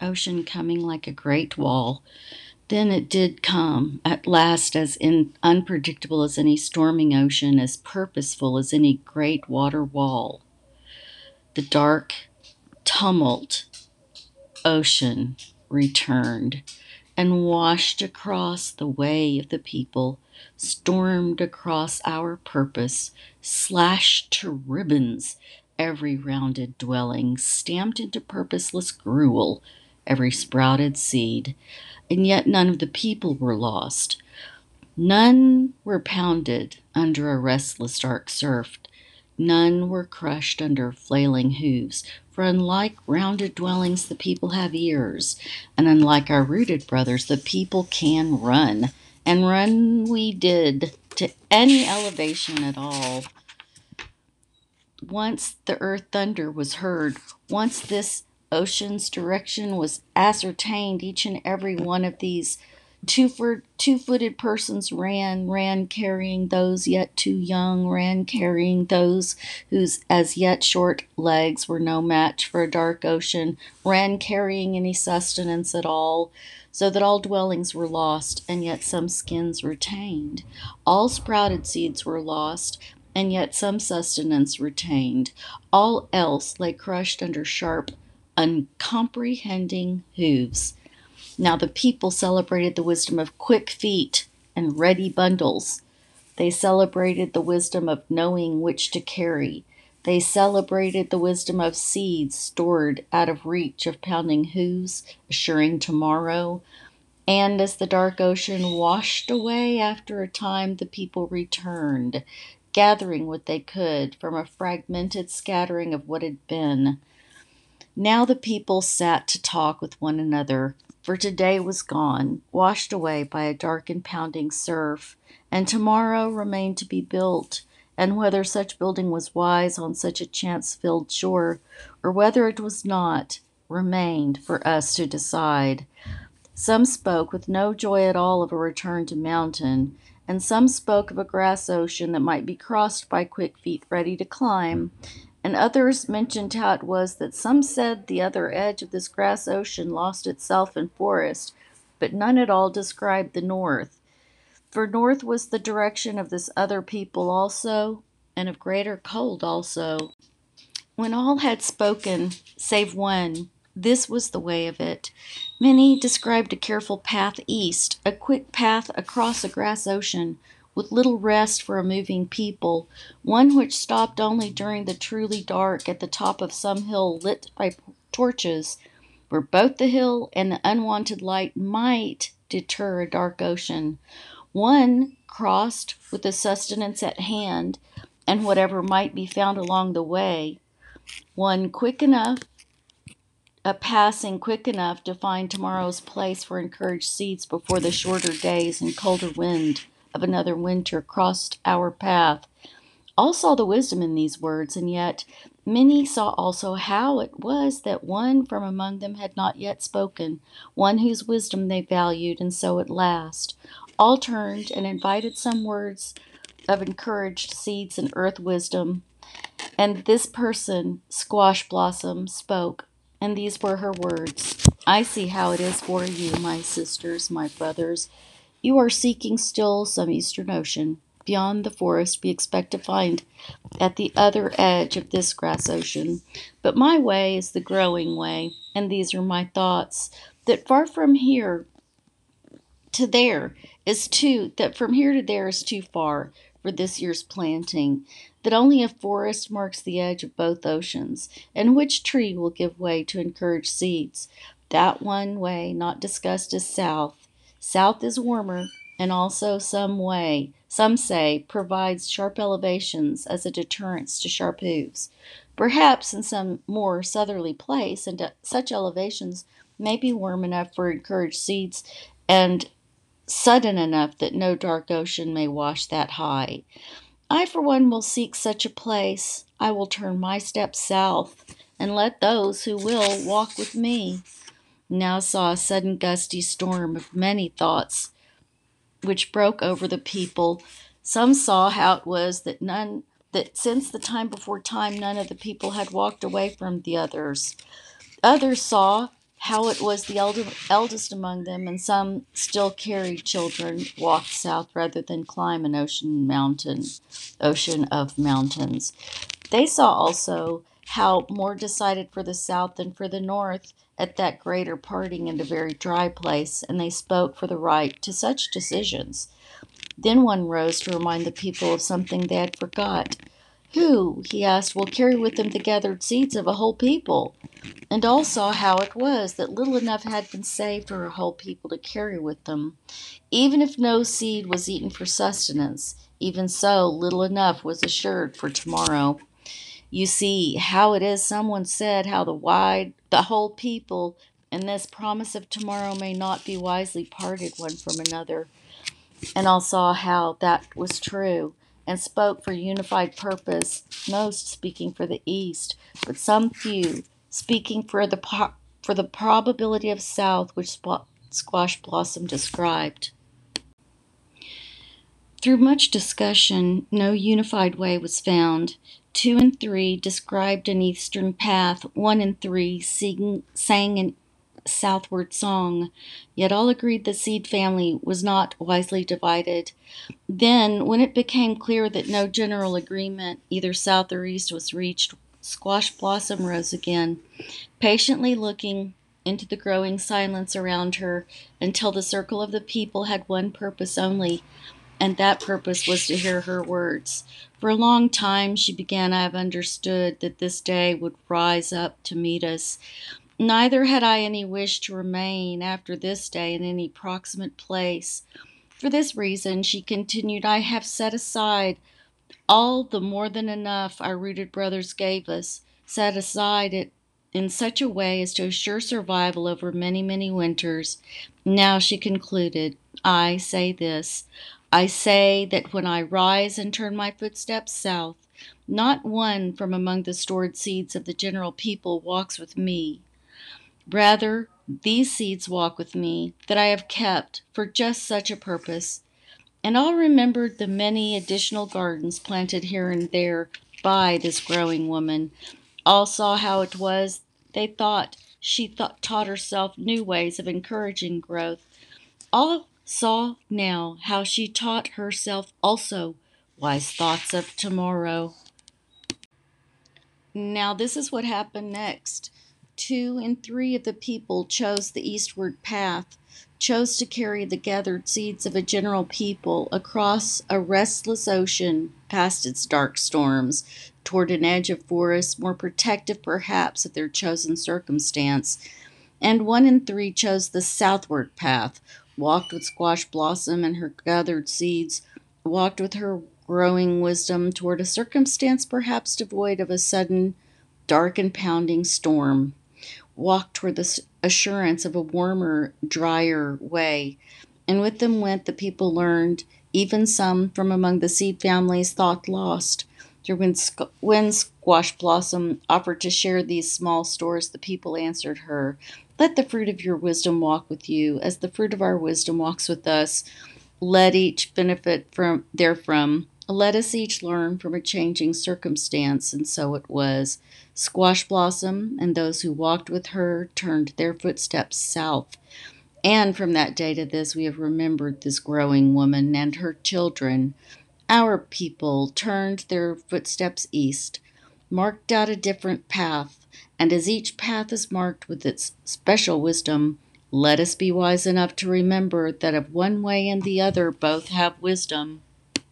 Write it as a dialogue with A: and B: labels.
A: ocean coming like a great wall. Then it did come, at last, as in, unpredictable as any storming ocean, as purposeful as any great water wall. The dark tumult ocean returned and washed across the way of the people, stormed across our purpose, slashed to ribbons every rounded dwelling, stamped into purposeless gruel every sprouted seed, and yet none of the people were lost. None were pounded under a restless dark surf. None were crushed under flailing hooves, for unlike rounded dwellings, the people have ears, and unlike our rooted brothers, the people can run. And run we did to any elevation at all. Once the earth thunder was heard, once this ocean's direction was ascertained, each and every one of these two footed persons ran, ran carrying those yet too young, ran carrying those whose as yet short legs were no match for a dark ocean, ran carrying any sustenance at all, so that all dwellings were lost, and yet some skins retained. All sprouted seeds were lost, and yet some sustenance retained. All else lay crushed under sharp, uncomprehending hooves. Now the people celebrated the wisdom of quick feet and ready bundles. They celebrated the wisdom of knowing which to carry. They celebrated the wisdom of seeds stored out of reach of pounding hooves, assuring tomorrow. And as the dark ocean washed away after a time, the people returned, gathering what they could from a fragmented scattering of what had been. Now the people sat to talk with one another for today was gone, washed away by a dark and pounding surf, and tomorrow remained to be built, and whether such building was wise on such a chance filled shore, or whether it was not, remained for us to decide. Some spoke with no joy at all of a return to mountain, and some spoke of a grass ocean that might be crossed by quick feet ready to climb, and others mentioned how it was that some said the other edge of this grass ocean lost itself in forest, but none at all described the north. For north was the direction of this other people also, and of greater cold also. When all had spoken, save one, this was the way of it. Many described a careful path east, a quick path across a grass ocean, with little rest for a moving people, one which stopped only during the truly dark at the top of some hill lit by torches, where both the hill and the unwanted light might deter a dark ocean. One crossed with the sustenance at hand and whatever might be found along the way. One quick enough, a passing quick enough to find tomorrow's place for encouraged seeds before the shorter days and colder wind of another winter crossed our path. All saw the wisdom in these words, and yet many saw also how it was that one from among them had not yet spoken, one whose wisdom they valued, and so at last all turned and invited some words of encouraged seeds and earth wisdom. And this person, Squash Blossom, spoke, and these were her words I see how it is for you, my sisters, my brothers. You are seeking still some eastern ocean. Beyond the forest, we expect to find at the other edge of this grass ocean. But my way is the growing way, and these are my thoughts that far from here to there is too, that from here to there is too far for this year's planting, that only a forest marks the edge of both oceans, and which tree will give way to encourage seeds. That one way not discussed is south, South is warmer and also some way, some say, provides sharp elevations as a deterrence to sharp hooves. Perhaps in some more southerly place, and uh, such elevations may be warm enough for encouraged seeds and sudden enough that no dark ocean may wash that high. I, for one, will seek such a place. I will turn my steps south and let those who will walk with me now saw a sudden gusty storm of many thoughts which broke over the people. Some saw how it was that none that since the time before time none of the people had walked away from the others. Others saw how it was the elder, eldest among them, and some still carried children, walked south rather than climb an ocean mountain, ocean of mountains. They saw also how more decided for the south than for the north at that greater parting in a very dry place, and they spoke for the right to such decisions. Then one rose to remind the people of something they had forgot. Who, he asked, will carry with them the gathered seeds of a whole people? And all saw how it was that little enough had been saved for a whole people to carry with them. Even if no seed was eaten for sustenance, even so little enough was assured for tomorrow. You see how it is someone said how the wide the whole people and this promise of tomorrow may not be wisely parted one from another and all saw how that was true, and spoke for unified purpose, most speaking for the East, but some few speaking for the po- for the probability of South, which Squash Blossom described. Through much discussion, no unified way was found. Two and three described an eastern path. One and three sing, sang an southward song, yet all agreed the seed family was not wisely divided. Then, when it became clear that no general agreement, either south or east, was reached, Squash Blossom rose again, patiently looking into the growing silence around her until the circle of the people had one purpose only, and that purpose was to hear her words. For a long time, she began, I have understood that this day would rise up to meet us. Neither had I any wish to remain after this day in any proximate place. For this reason, she continued, I have set aside all the more than enough our rooted brothers gave us, set aside it in such a way as to assure survival over many, many winters. Now, she concluded, I say this I say that when I rise and turn my footsteps south, not one from among the stored seeds of the general people walks with me. Rather, these seeds walk with me that I have kept for just such a purpose. And all remembered the many additional gardens planted here and there by this growing woman. All saw how it was. They thought she taught herself new ways of encouraging growth. All saw now how she taught herself also wise thoughts of tomorrow. Now, this is what happened next two and three of the people chose the eastward path, chose to carry the gathered seeds of a general people across a restless ocean past its dark storms toward an edge of forest more protective perhaps of their chosen circumstance. And one and three chose the southward path, walked with Squash Blossom and her gathered seeds, walked with her growing wisdom toward a circumstance perhaps devoid of a sudden, dark and pounding storm walked toward the assurance of a warmer, drier way. And with them went the people learned, even some from among the seed families thought lost. When, when Squash Blossom offered to share these small stores, the people answered her, Let the fruit of your wisdom walk with you, as the fruit of our wisdom walks with us. Let each benefit from therefrom. Let us each learn from a changing circumstance, and so it was. Squash Blossom and those who walked with her turned their footsteps south. And from that day to this, we have remembered this growing woman and her children. Our people turned their footsteps east, marked out a different path, and as each path is marked with its special wisdom, let us be wise enough to remember that of one way and the other both have wisdom.